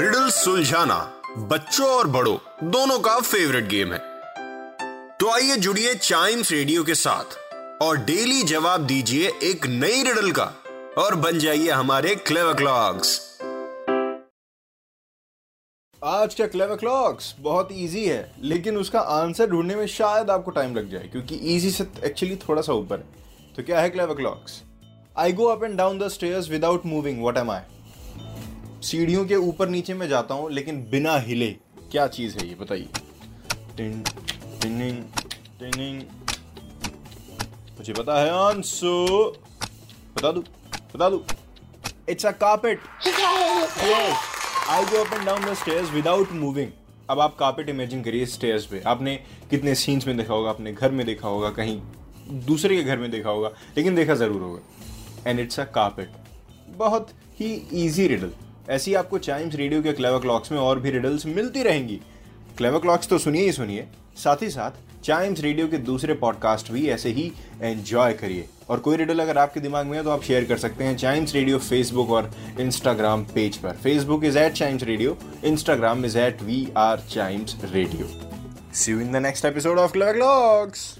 Riddle सुलझाना बच्चों और बड़ों, दोनों का फेवरेट गेम है। तो आइए जुड़िए चाइम्स रेडियो के साथ और डेली जवाब दीजिए एक नई रिडल का और बन जाइए हमारे क्लेव क्लॉक्स आज का क्लेव क्लॉक्स बहुत इजी है, लेकिन उसका आंसर ढूँढने में शायद आपको टाइम लग जाए, क्योंकि इजी से एक्चुअली थोड़ा सा ऊपर है। तो क्या है clever clocks I go up and down the stairs without moving what am I सीढ़ियों के ऊपर नीचे में जाता हूँ, लेकिन बिना हिले। क्या चीज़ है ये, बताइए। मुझे पता है आंसर बता दू बता दू। It's a carpet I go up and down the stairs without moving अब आप कार्पेट इमेजिन करिए स्टेयर्स पे। आपने कितने सीन्स में देखा होगा अपने घर में देखा होगा, कहीं दूसरे के घर में देखा होगा, लेकिन देखा ज़रूर होगा। एंड इट्स अ कार्पेट बहुत ही इजी रिडल ऐसी आपको चाइम्स रेडियो के क्लेवर क्लॉक्स में और भी रिडल्स मिलती रहेंगी। क्लेवर क्लॉक्स तो सुनिए ही सुनिए। साथ ही साथ चाइम्स रेडियो के दूसरे पॉडकास्ट भी ऐसे ही एंजॉय करिए। और कोई रिडल अगर आपके दिमाग में है तो आप शेयर कर सकते हैं चाइम्स रेडियो फेसबुक और इंस्टाग्राम पेज पर। Facebook is at Chimes radio Instagram is at we are Chimes radio see you in the next episode of clever clocks